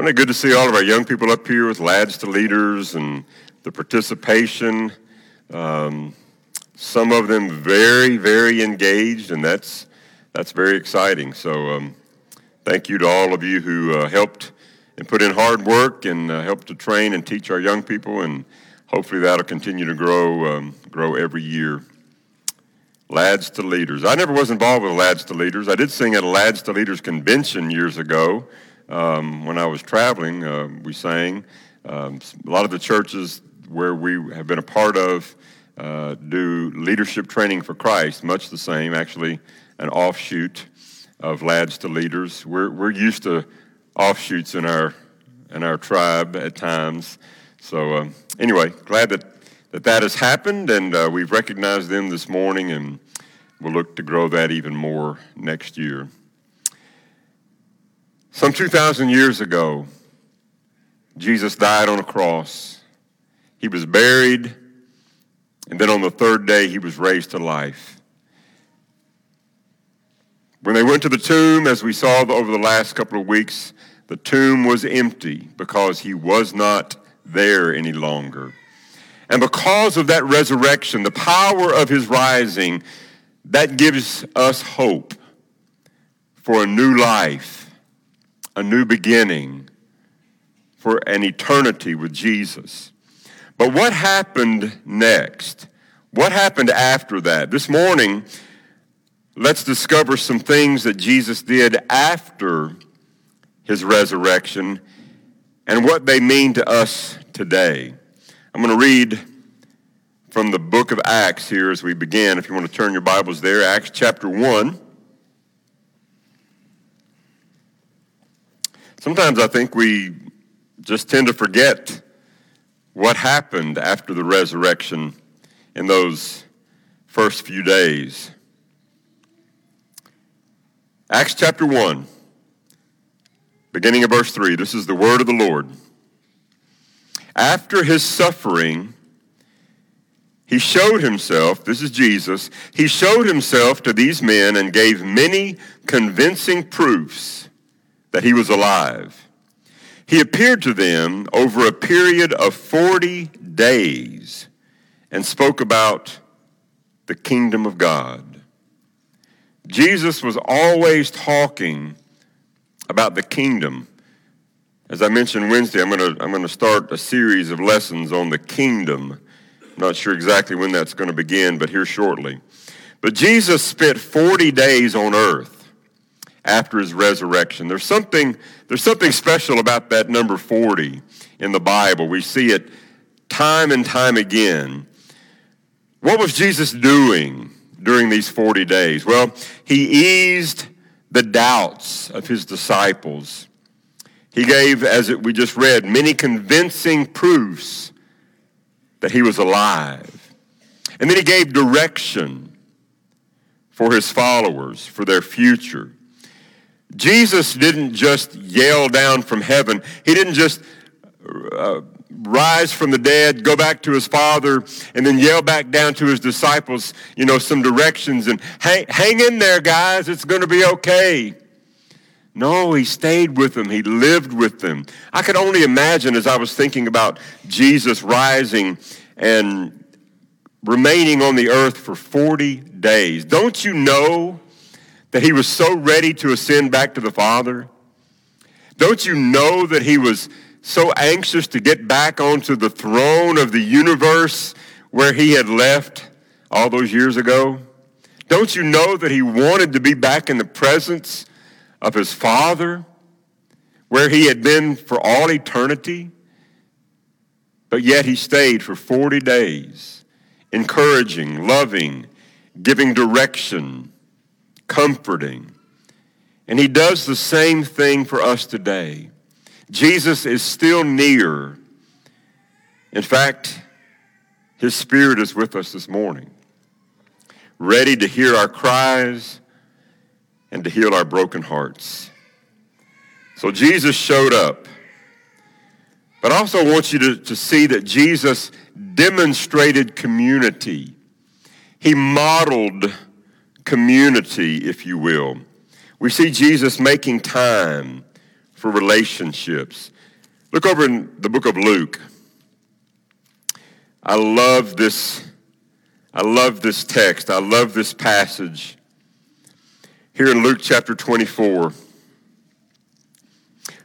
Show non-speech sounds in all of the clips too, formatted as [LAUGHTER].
Wasn't it good to see all of our young people up here with Lads to Leaders and the participation? Um, some of them very, very engaged, and that's, that's very exciting. So um, thank you to all of you who uh, helped and put in hard work and uh, helped to train and teach our young people, and hopefully that'll continue to grow, um, grow every year. Lads to Leaders. I never was involved with Lads to Leaders. I did sing at a Lads to Leaders convention years ago. Um, when I was traveling, uh, we sang. Um, a lot of the churches where we have been a part of uh, do leadership training for Christ, much the same, actually, an offshoot of Lads to Leaders. We're, we're used to offshoots in our, in our tribe at times. So, uh, anyway, glad that, that that has happened, and uh, we've recognized them this morning, and we'll look to grow that even more next year. Some 2,000 years ago, Jesus died on a cross. He was buried, and then on the third day, he was raised to life. When they went to the tomb, as we saw over the last couple of weeks, the tomb was empty because he was not there any longer. And because of that resurrection, the power of his rising, that gives us hope for a new life a new beginning for an eternity with Jesus. But what happened next? What happened after that? This morning, let's discover some things that Jesus did after his resurrection and what they mean to us today. I'm going to read from the book of Acts here as we begin. If you want to turn your Bibles there, Acts chapter 1. Sometimes I think we just tend to forget what happened after the resurrection in those first few days. Acts chapter 1, beginning of verse 3. This is the word of the Lord. After his suffering, he showed himself, this is Jesus, he showed himself to these men and gave many convincing proofs that he was alive. He appeared to them over a period of 40 days and spoke about the kingdom of God. Jesus was always talking about the kingdom. As I mentioned Wednesday, I'm going to I'm going to start a series of lessons on the kingdom. I'm not sure exactly when that's going to begin, but here shortly. But Jesus spent 40 days on earth after his resurrection. There's something, there's something special about that number 40 in the Bible. We see it time and time again. What was Jesus doing during these 40 days? Well, he eased the doubts of his disciples. He gave, as we just read, many convincing proofs that he was alive. And then he gave direction for his followers, for their future. Jesus didn't just yell down from heaven. He didn't just uh, rise from the dead, go back to his father, and then yell back down to his disciples, you know, some directions and hang, hang in there, guys. It's going to be okay. No, he stayed with them. He lived with them. I could only imagine as I was thinking about Jesus rising and remaining on the earth for 40 days. Don't you know that he was so ready to ascend back to the Father? Don't you know that he was so anxious to get back onto the throne of the universe where he had left all those years ago? Don't you know that he wanted to be back in the presence of his Father where he had been for all eternity? But yet he stayed for 40 days, encouraging, loving, giving direction, comforting. And he does the same thing for us today. Jesus is still near. In fact, his spirit is with us this morning, ready to hear our cries and to heal our broken hearts. So Jesus showed up. But I also want you to, to see that Jesus demonstrated community. He modeled community, if you will. We see Jesus making time for relationships. Look over in the book of Luke. I love this. I love this text. I love this passage. Here in Luke chapter 24,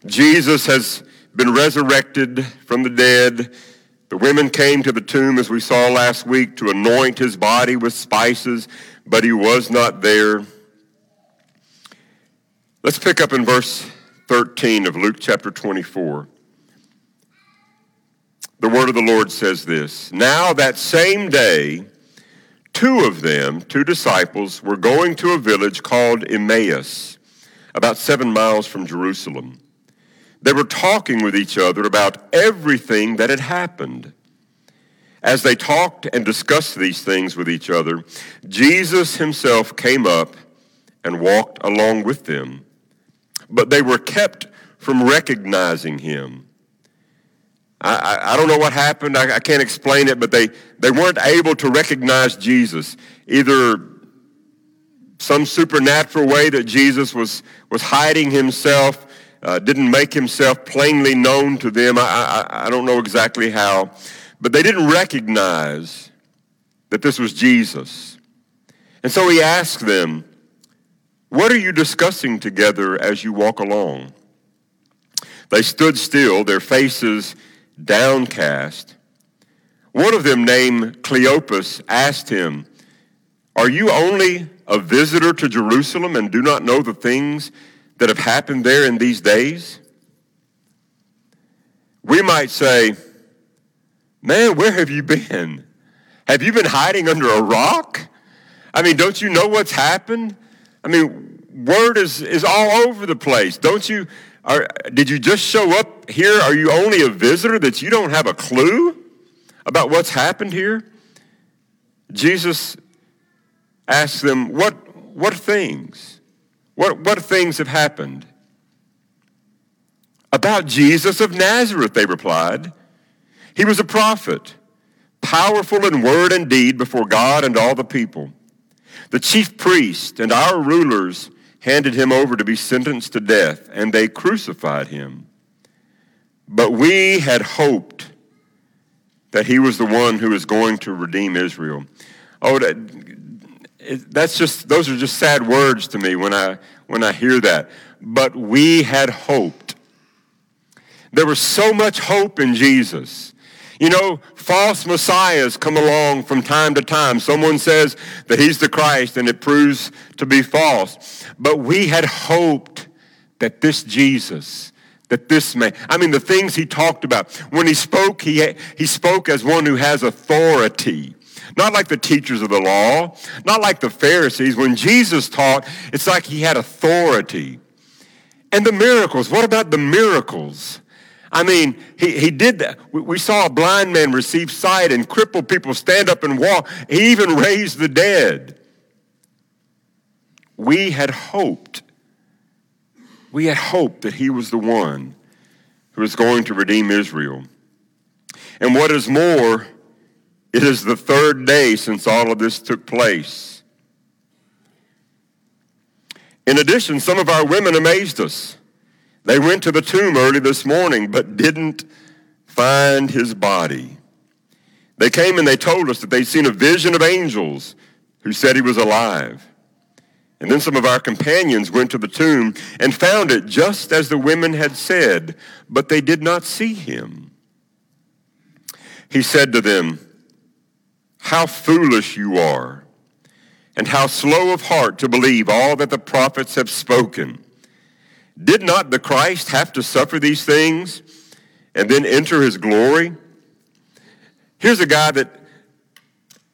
Jesus has been resurrected from the dead. The women came to the tomb, as we saw last week, to anoint his body with spices, but he was not there. Let's pick up in verse 13 of Luke chapter 24. The word of the Lord says this Now that same day, two of them, two disciples, were going to a village called Emmaus, about seven miles from Jerusalem. They were talking with each other about everything that had happened. As they talked and discussed these things with each other, Jesus himself came up and walked along with them. But they were kept from recognizing him. I, I, I don't know what happened. I, I can't explain it, but they, they weren't able to recognize Jesus. Either some supernatural way that Jesus was, was hiding himself uh, didn't make himself plainly known to them. I, I, I don't know exactly how, but they didn't recognize that this was Jesus. And so he asked them, What are you discussing together as you walk along? They stood still, their faces downcast. One of them, named Cleopas, asked him, Are you only a visitor to Jerusalem and do not know the things that have happened there in these days? We might say, Man, where have you been? Have you been hiding under a rock? I mean, don't you know what's happened? I mean, word is, is all over the place. Don't you? Are, did you just show up here? Are you only a visitor that you don't have a clue about what's happened here? Jesus asked them, What, what things? What, what things have happened? About Jesus of Nazareth, they replied. He was a prophet, powerful in word and deed before God and all the people. The chief priest and our rulers handed him over to be sentenced to death, and they crucified him. But we had hoped that he was the one who was going to redeem Israel. Oh, that's just those are just sad words to me when I when I hear that. But we had hoped. There was so much hope in Jesus. You know, false messiahs come along from time to time. Someone says that he's the Christ and it proves to be false. But we had hoped that this Jesus, that this man, I mean, the things he talked about, when he spoke, he, he spoke as one who has authority. Not like the teachers of the law, not like the Pharisees. When Jesus taught, it's like he had authority. And the miracles, what about the miracles? I mean, he, he did that. We, saw a blind man receive sight and crippled people stand up and walk. He even [LAUGHS] raised the dead. We had hoped. We had hoped that he was the one who was going to redeem Israel. And what is more, it is the third day since all of this took place. In addition, some of our women amazed us. They went to the tomb early this morning, but didn't find his body. They came and they told us that they'd seen a vision of angels who said he was alive. And then some of our companions went to the tomb and found it just as the women had said, but they did not see him. He said to them, how foolish you are, and how slow of heart to believe all that the prophets have spoken. Did not the Christ have to suffer these things and then enter his glory? Here's a guy that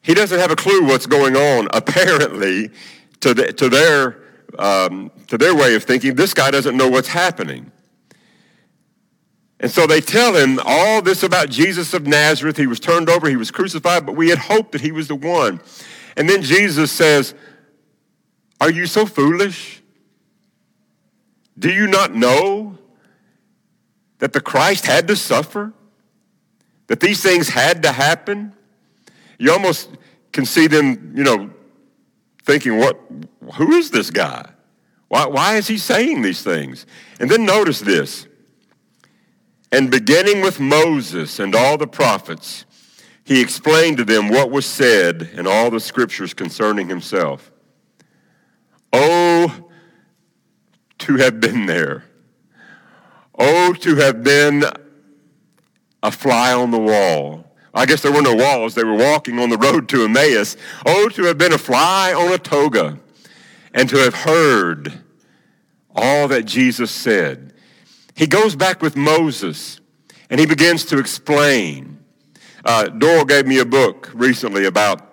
he doesn't have a clue what's going on, [LAUGHS] apparently, to, the, to, their, um, to their way of thinking. This guy doesn't know what's happening. And so they tell him all this about Jesus of Nazareth. He was turned over, he was crucified, but we had hoped that he was the one. And then Jesus says, Are you so foolish? Do you not know that the Christ had to suffer? That these things had to happen? You almost can see them, you know, thinking, what, who is this guy? Why, why is he saying these things? And then notice this. And beginning with Moses and all the prophets, he explained to them what was said in all the scriptures concerning himself. Oh, to have been there. Oh, to have been a fly on the wall. I guess there were no walls. They were walking on the road to Emmaus. Oh, to have been a fly on a toga and to have heard all that Jesus said. He goes back with Moses and he begins to explain. Uh, Doral gave me a book recently about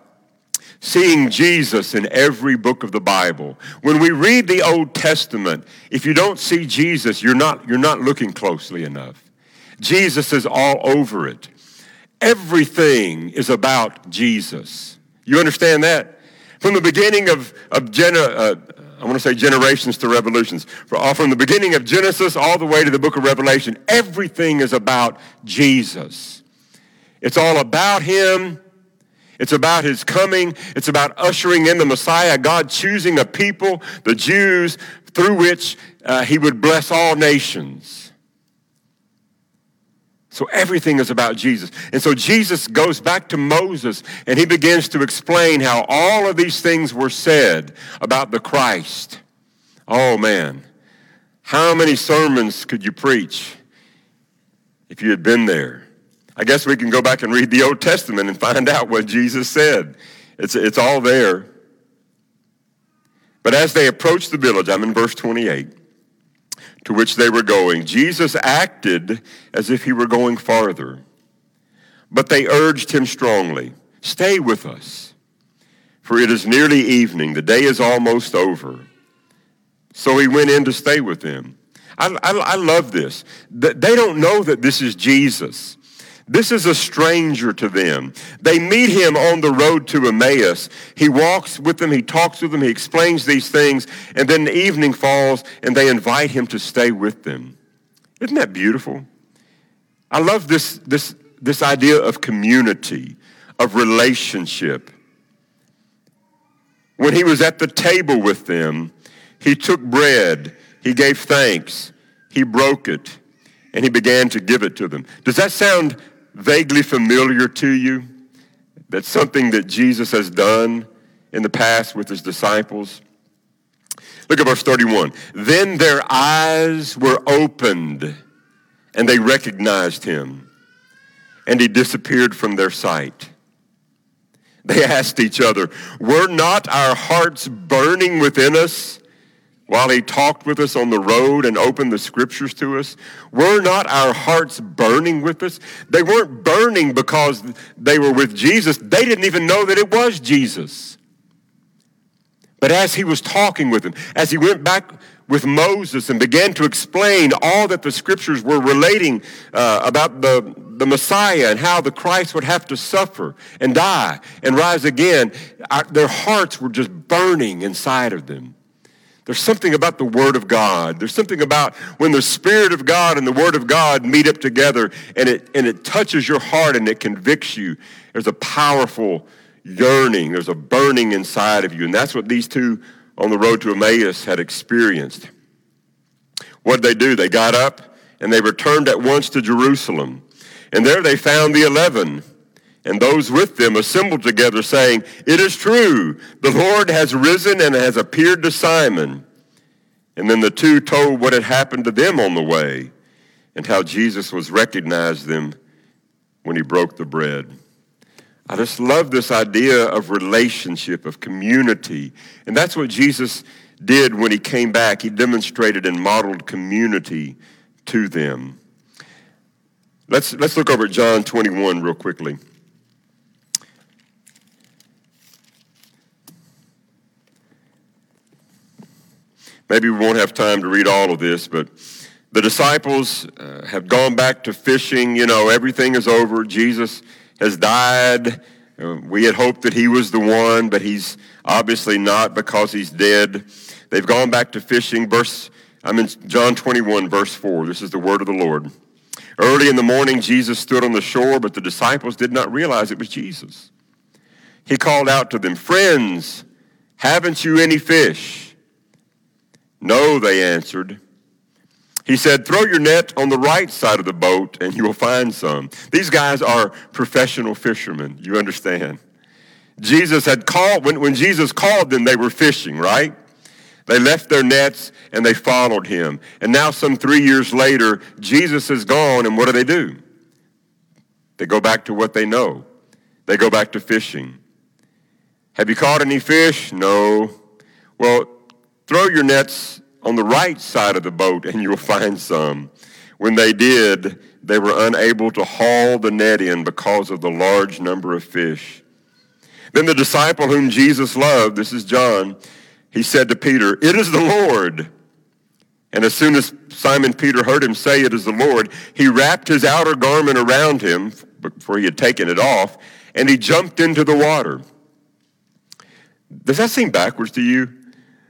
seeing Jesus in every book of the Bible. When we read the Old Testament, if you don't see Jesus, you're not, you're not looking closely enough. Jesus is all over it. Everything is about Jesus. You understand that? From the beginning of, of Gen- uh, I want to say generations to revolutions. From the beginning of Genesis all the way to the book of Revelation, everything is about Jesus. It's all about Him. It's about His coming. It's about ushering in the Messiah, God choosing a people, the Jews, through which uh, He would bless all nations. So everything is about Jesus. And so Jesus goes back to Moses and he begins to explain how all of these things were said about the Christ. Oh man, how many sermons could you preach if you had been there? I guess we can go back and read the Old Testament and find out what Jesus said. It's, it's all there. But as they approached the village, I'm in verse 28 to which they were going. Jesus acted as if he were going farther, but they urged him strongly, Stay with us, for it is nearly evening. The day is almost over. So he went in to stay with them. I, I, I love this. They don't know that this is Jesus. This is a stranger to them. They meet him on the road to Emmaus. He walks with them, he talks with them, he explains these things, and then the evening falls and they invite him to stay with them. Isn't that beautiful? I love this, this, this idea of community, of relationship. When he was at the table with them, he took bread, he gave thanks, he broke it, and he began to give it to them. Does that sound vaguely familiar to you? That's something that Jesus has done in the past with his disciples? Look at verse 31. Then their eyes were opened and they recognized him, and he disappeared from their sight. They [LAUGHS] asked each other, Were not our hearts burning within us while he talked with us on the road and opened the scriptures to us? Were not our hearts burning with us? They weren't burning because they were with Jesus. They didn't even know that it was Jesus. But as he was talking with them, as he went back with Moses and began to explain all that the scriptures were relating uh, about the, the Messiah and how the Christ would have to suffer and die and rise again, our, their hearts were just burning inside of them. There's something about the Word of God. There's something about when the Spirit of God and the Word of God meet up together and it, and it touches your heart and it convicts you. There's a powerful yearning, there's a burning inside of you. And that's what these two on the road to Emmaus had experienced. What did they do? They got up and they returned at once to Jerusalem. And there they found the eleven and those with them assembled together, saying, It is true, the Lord has risen and has appeared to Simon. And then the two told what had happened to them on the way and how Jesus was recognized them when he broke the bread. I just love this idea of relationship, of community. And that's what Jesus did when he came back. He demonstrated and modeled community to them. Let's, let's look over at John 21 real quickly. Maybe we won't have time to read all of this, but the disciples uh, have gone back to fishing. You know, everything is over. Jesus has died. Uh, we had hoped that he was the one, but he's obviously not because he's dead. They've gone back to fishing. Verse, I'm in John 21, verse 4. This is the word of the Lord. Early in the morning, Jesus stood on the shore, but the disciples did not realize it was Jesus. He called out to them, Friends, haven't you any fish? No, they answered. He said, Throw your net on the right side of the boat and you will find some. These guys are professional fishermen, you understand. Jesus had called, when, when Jesus called them, they were fishing, right? They left their nets and they followed him. And now, some three years later, Jesus is gone, and what do they do? They go back to what they know. They go back to fishing. Have you caught any fish? No. Well, throw your nets on the right side of the boat and you'll find some. When they did, they were unable to haul the net in because of the large number of fish. Then the disciple whom Jesus loved, this is John, he said to Peter, It is the Lord. And as soon as Simon Peter heard him say, It is the Lord, he wrapped his outer garment around him, for he had taken it off, and he jumped into the water. Does that seem backwards to you?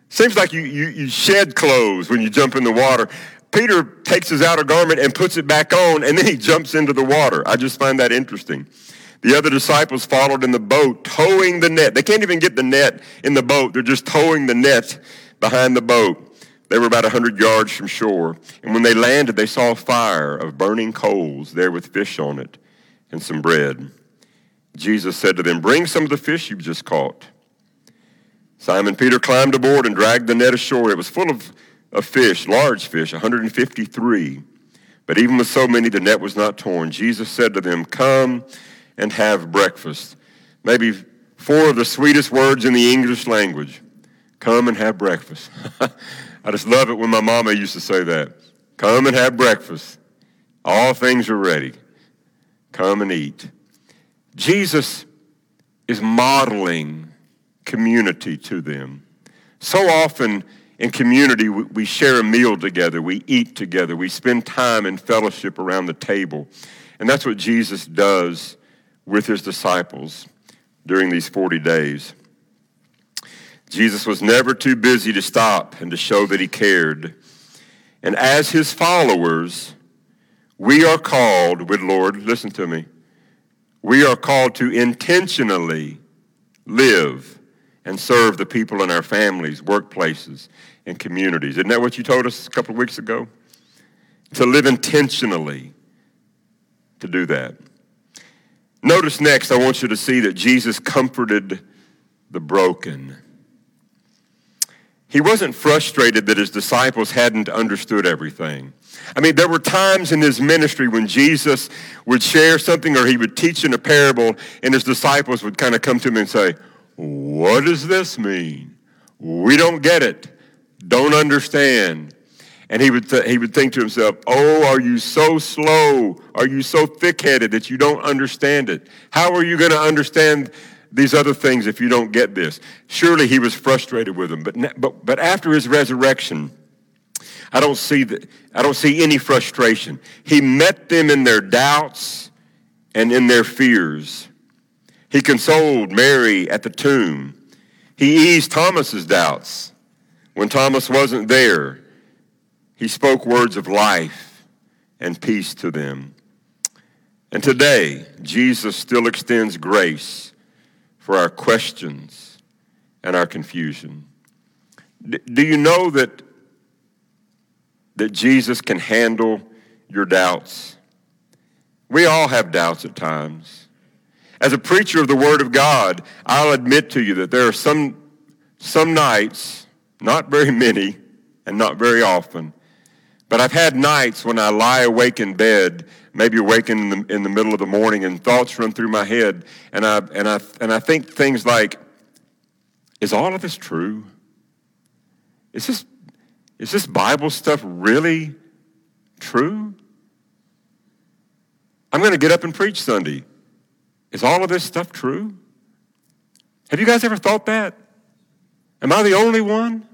Seems like you, you, you shed clothes when you jump in the water. Peter takes his outer garment and puts it back on, and then he jumps into the water. I just find that interesting. The other disciples followed in the boat, towing the net. They can't even get the net in the boat. They're just towing the net behind the boat. They were about a 100 yards from shore. And when they landed, they saw a fire of burning coals there with fish on it and some bread. Jesus said to them, Bring some of the fish you've just caught. Simon Peter climbed aboard and dragged the net ashore. It was full of, of fish, large fish, 153. But even with so many, the net was not torn. Jesus said to them, Come and have breakfast. Maybe four of the sweetest words in the English language. Come and have breakfast. [LAUGHS] I just love it when my mama used to say that. Come and have breakfast. All things are ready. Come and eat. Jesus is modeling community to them. So often in community, we share a meal together, we eat together, we spend time in fellowship around the table. And that's what Jesus does with his disciples during these 40 days. Jesus was never too busy to stop and to show that he cared. And as his followers, we are called, with Lord, listen to me, we are called to intentionally live and serve the people in our families, workplaces, and communities. Isn't that what you told us a couple of weeks ago? To live intentionally to do that. Notice next, I want you to see that Jesus comforted the broken. He wasn't frustrated that his disciples hadn't understood everything. I mean, there were times in his ministry when Jesus would share something or he would teach in a parable, and his disciples would kind of come to him and say, What does this mean? We don't get it, don't understand. And he would, th- he would think to himself, Oh, are you so slow? Are you so thick headed that you don't understand it? How are you going to understand these other things if you don't get this? Surely he was frustrated with them. But, but, but after his resurrection, I don't, see the, I don't see any frustration. He met them in their doubts and in their fears. He consoled Mary at the tomb. He eased Thomas's doubts when Thomas wasn't there. He spoke words of life and peace to them. And today, Jesus still extends grace for our questions and our confusion. do you know that, that Jesus can handle your doubts? We all have doubts at times. As a preacher of the Word of God, I'll admit to you that there are some, some nights, not very many and not very often, but I've had nights when I lie awake in bed, maybe awaken in the, in the middle of the morning, and thoughts run through my head, and I, and, I, and I think things like, is all of this true? Is this, is this Bible stuff really true? I'm going to get up and preach Sunday. Is all of this stuff true? Have you guys ever thought that? Am I the only one?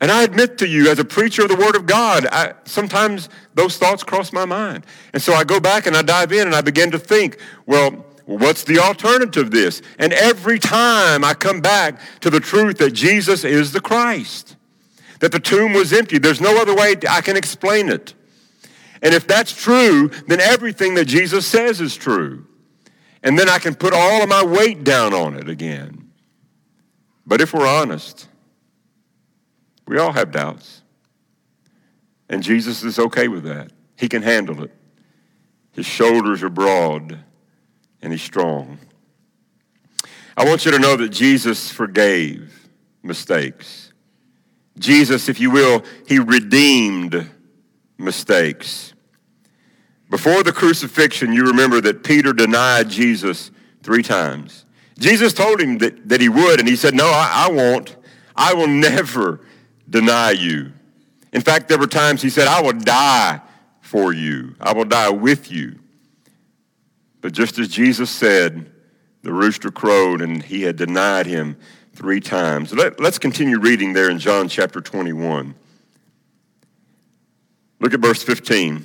And I admit to you, as a preacher of the Word of God, I, sometimes those thoughts cross my mind. And so I go back and I dive in and I begin to think, well, what's the alternative to this? And every time I come back to the truth that Jesus is the Christ, that the tomb was empty. There's no other way I can explain it. And if that's true, then everything that Jesus says is true. And then I can put all of my weight down on it again. But if we're honest, We all have doubts. And Jesus is okay with that. He can handle it. His shoulders are broad and he's strong. I want you to know that Jesus forgave mistakes. Jesus, if you will, he redeemed mistakes. Before the crucifixion, you remember that Peter denied Jesus three times. Jesus told him that, that he would, and he said, No, I, I won't. I will [LAUGHS] never deny you. In fact, there were times he said, I will die for you, I will die with you. But just as Jesus said, the rooster crowed and he had denied him three times. Let, us continue reading there in John chapter 21. Look at verse 15.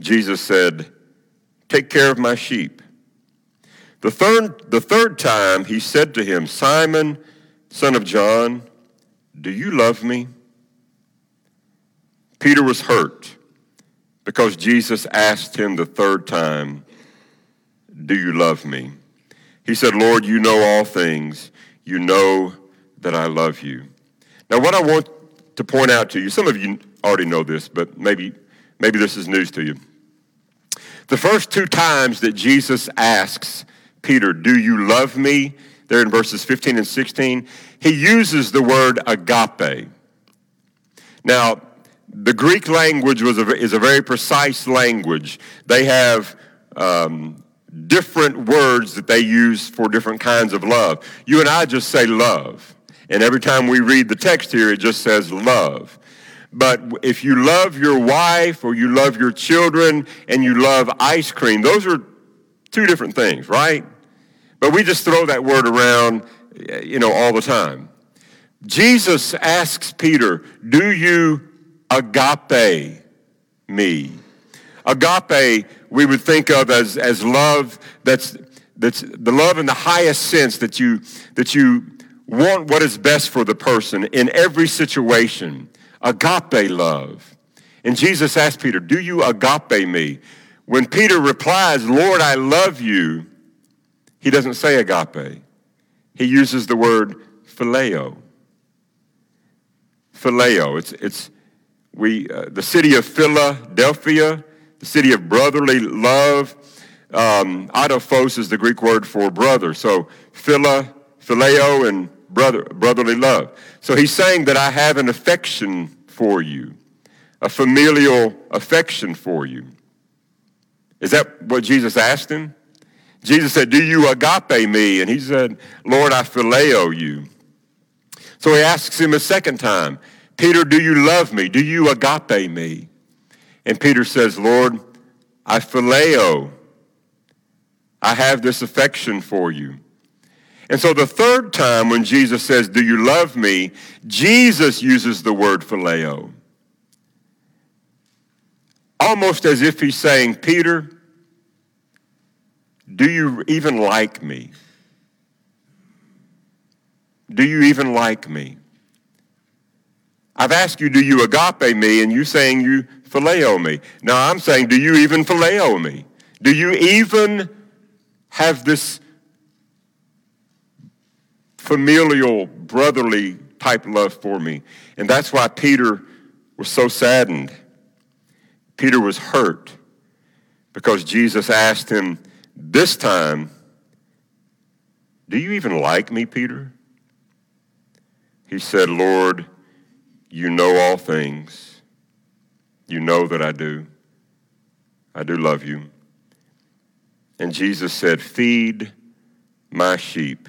Jesus said, Take care of my sheep. The third, the third time he said to him, Simon, son of John, do you love me? Peter was hurt because Jesus asked him the third time, Do you love me? He said, Lord, you know all things. You know that I love you. Now, what I want to point out to you, some of you already know this, but maybe, maybe this is news to you. The first two times that Jesus asks Peter, Do you love me? There in verses 15 and 16, he uses the word agape. Now, the Greek language was a, is a very precise language. They have um, different words that they use for different kinds of love. You and I just say love. And every time we read the text here, it just says love. But if you love your wife or you love your children and you love ice cream, those are two different things, right? But we just throw that word around, you know, all the time. Jesus asks Peter, Do you agape me? Agape, we would think of as, as love that's, that's the love in the highest sense that you, that you want what is best for the person in every situation. Agape love. And Jesus asked Peter, Do you agape me? When Peter replies, Lord, I love you, he doesn't say agape. He uses the word phileo. Phileo. It's, it's we, uh, the city of Philadelphia, the city of brotherly love. Um, adelphos is the Greek word for brother. So phila, phileo, and brother, brotherly love. So he's saying that I have an affection for you, a familial affection for you. Is that what Jesus asked him? Jesus said, Do you agape me? And he said, Lord, I phileo you. So he asks him a second time, Peter, do you love me? Do you agape me? And Peter says, Lord, I phileo. I have this affection for you. And so the third time when Jesus says, Do you love me? Jesus uses the word phileo. Almost as if he's saying, Peter, do you even like me? Do you even like me? I've asked you, do you agape me? And you're saying you phileo me. Now I'm saying, do you even phileo me? Do you even have this familial, brotherly type love for me? And that's why Peter was so saddened. Peter was hurt because Jesus asked him, this time, do you even like me, Peter? He said, Lord, you know all things. You know that I do. I do love you. And Jesus said, Feed my sheep.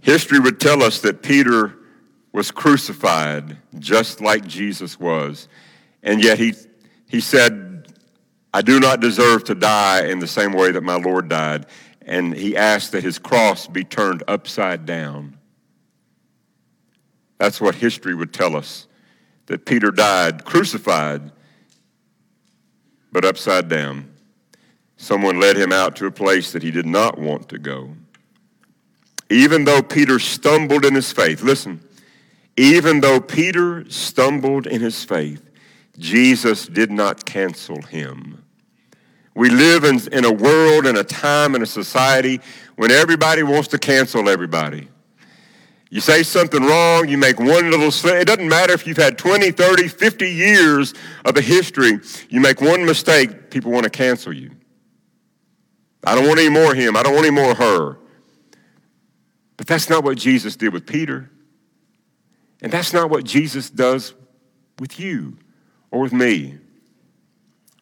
History would tell us that Peter was crucified just like Jesus was. And yet he, he said, I do not deserve to die in the same way that my Lord died. And he asked that his cross be turned upside down. That's what history would tell us that Peter died crucified, but upside down. Someone led him out to a place that he did not want to go. Even though Peter stumbled in his faith, listen, even though Peter stumbled in his faith, Jesus did not cancel him. We live in, in a world and a time and a society when everybody wants to cancel everybody. You say something wrong, you make one little slip. It doesn't matter if you've had 20, 30, 50 years of a history. You make one mistake, people want to cancel you. I don't want any more him. I don't want any more her. But that's not what Jesus did with Peter. And that's not what Jesus does with you or with me.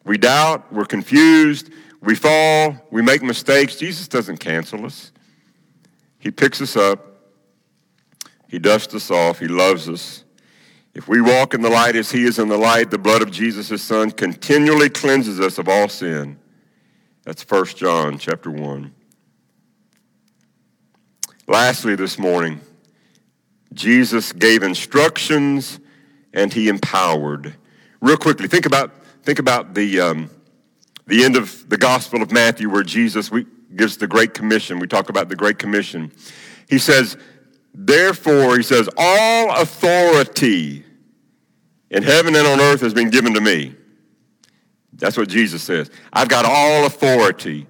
We doubt, we're confused, we fall, we make mistakes. Jesus doesn't cancel us. He picks us up, He dusts us off, He loves us. If we walk in the light as He is in the light, the blood of Jesus, His Son, continually cleanses us of all sin. That's 1 John chapter 1. Lastly, this morning, Jesus gave instructions and he empowered. Real quickly, think about, think about the, um, the end of the Gospel of Matthew where Jesus we, gives the Great Commission. We talk about the Great Commission. He says, Therefore, he says, all authority in heaven and on earth has been given to me. That's what Jesus says. I've got all authority.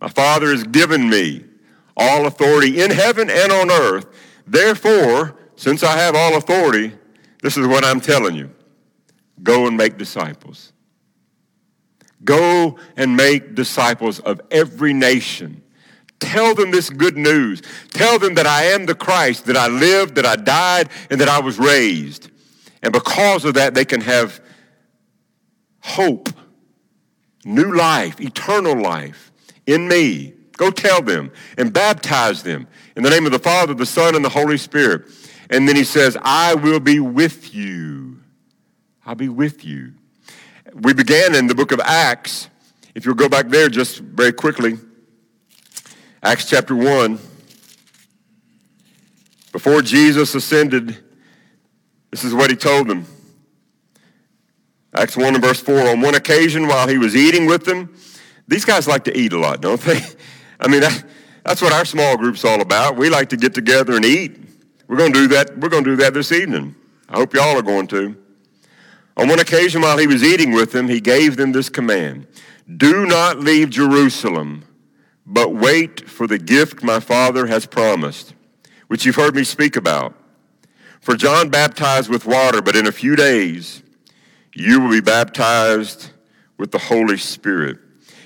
My Father has given me all authority in heaven and on earth. Therefore, since I have all authority, this is what I'm telling you go and make disciples. Go and make disciples of every nation. Tell them this good news. Tell them that I am the Christ, that I lived, that I died, and that I was raised. And because of that, they can have hope, new life, eternal life in me. Go tell them and baptize them in the name of the Father, the Son, and the Holy Spirit. And then he says, I will be with you. I'll be with you. We began in the book of Acts. If you'll go back there just very quickly, Acts chapter 1. Before Jesus ascended, this is what he told them. Acts 1 and verse 4. On one occasion, while he was eating with them, these guys like to eat a lot, don't they? I mean, that, that's what our small group's all about. We like to get together and eat. We're going to do that. We're going to do that this evening. I hope y'all are going to. On one occasion, while he was eating with them, he gave them this command Do not leave Jerusalem, but wait for the gift my Father has promised, which you've heard me speak about. For John baptized with water, but in a few days you will be baptized with the Holy Spirit.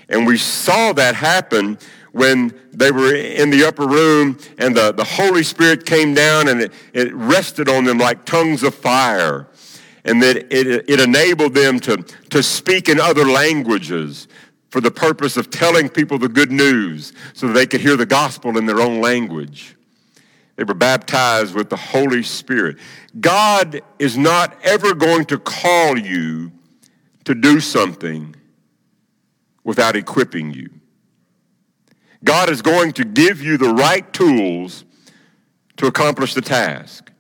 And we saw that happen when they were in the upper room and the, the Holy Spirit came down and it, it rested on them like tongues of fire. And that it, it enabled them to, to speak in other languages for the purpose of telling people the good news so that they could hear the gospel in their own language. They were baptized with the Holy Spirit. God is not ever going to call you to do something without equipping you. God is going to give you the right tools to accomplish the task.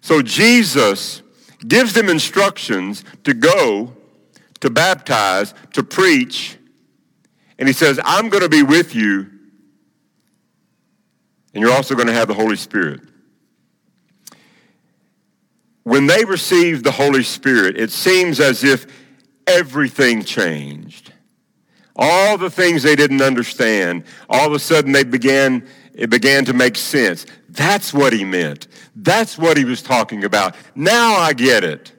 So Jesus gives them instructions to go, to baptize, to preach, and he says, I'm going to be with you, and you're also going to have the Holy Spirit. When they received the Holy Spirit, it seems as if everything changed. All the things they didn't understand, all of a sudden they began, it began to make sense. That's what he meant. That's what he was talking about. Now I get it.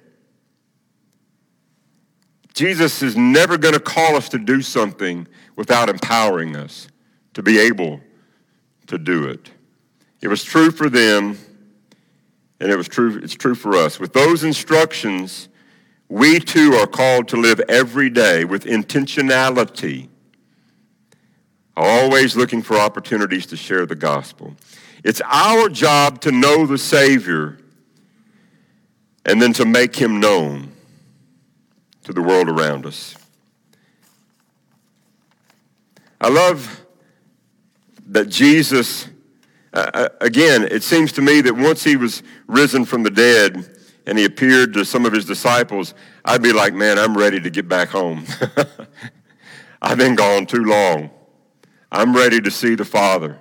Jesus is never going to call us to do something without empowering us to be able to do it. It was true for them, And it was true, it's true for us. With those instructions, we too are called to live every day with intentionality, always looking for opportunities to share the gospel. It's our job to know the Savior and then to make him known to the world around us. I love that Jesus, uh, uh, again, it seems to me that once he was risen from the dead and he appeared to some of his disciples, I'd be like, man, I'm ready to get back home. [LAUGHS] I've been gone too long. I'm ready to see the Father,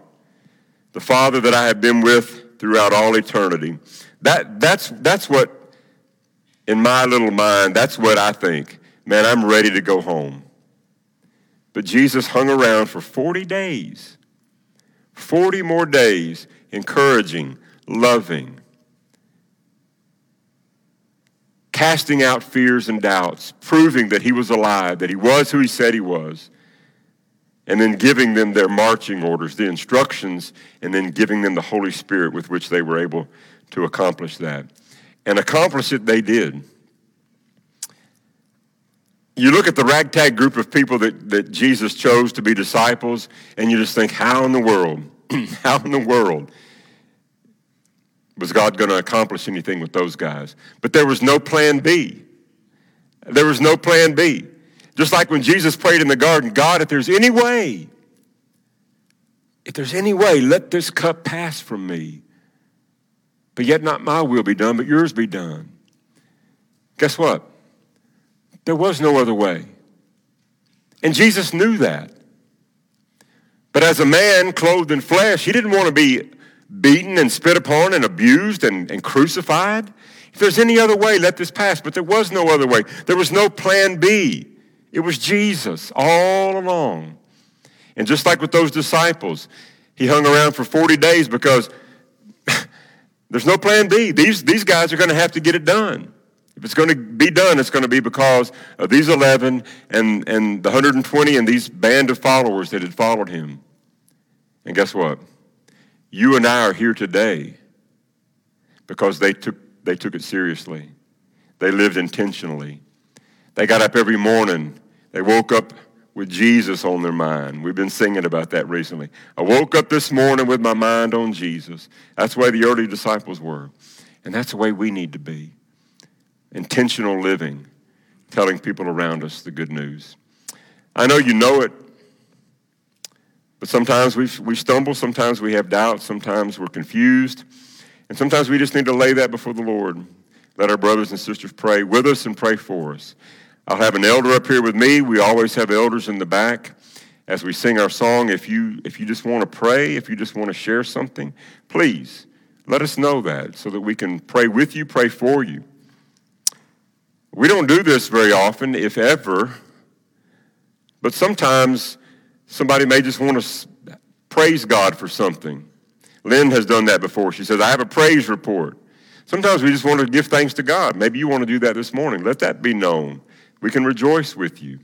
the Father that I have been with throughout all eternity. That, that's, that's what in my little mind, that's what I think. Man, I'm ready to go home. But Jesus hung around for 40 days, 40 more days, encouraging, loving, casting out fears and doubts, proving that he was alive, that he was who he said he was, and then giving them their marching orders, the instructions, and then giving them the Holy Spirit with which they were able to accomplish that. And accomplish it they did. You look at the ragtag group of people that, that Jesus chose to be disciples, and you just think, how in the world, [CLEARS THROAT] how in the world was God going to accomplish anything with those guys? But there was no plan B. There was no plan B. Just like when Jesus prayed in the garden, God, if there's any way, if there's any way, let this cup pass from me. But yet not my will be done, but yours be done. Guess what? There was no other way. And Jesus knew that. But as a man clothed in flesh, he didn't want to be beaten and spit upon and abused and, and crucified. If there's any other way, let this pass. But there was no other way. There was no plan B. It was Jesus all along. And just like with those disciples, he hung around for 40 days because [LAUGHS] there's no plan B. These, these guys are going to have to get it done. If it's going to be done, it's going to be because of these 11 and, and the 120 and these band of followers that had followed him. And guess what? You and I are here today because they took, they took it seriously. They lived intentionally. They got up every morning. They woke up with Jesus on their mind. We've been singing about that recently. I woke up this morning with my mind on Jesus. That's the way the early disciples were. And that's the way we need to be. Intentional living, telling people around us the good news. I know you know it, but sometimes we, we stumble, sometimes we have doubts, sometimes we're confused, and sometimes we just need to lay that before the Lord. Let our brothers and sisters pray with us and pray for us. I'll have an elder up here with me. We always have elders in the back as we sing our song. If you, if you just want to pray, if you just want to share something, please let us know that so that we can pray with you, pray for you. We don't do this very often, if ever, but sometimes somebody may just want to praise God for something. Lynn has done that before. She says, I have a praise report. Sometimes we just want to give thanks to God. Maybe you want to do that this morning. Let that be known. We can rejoice with you.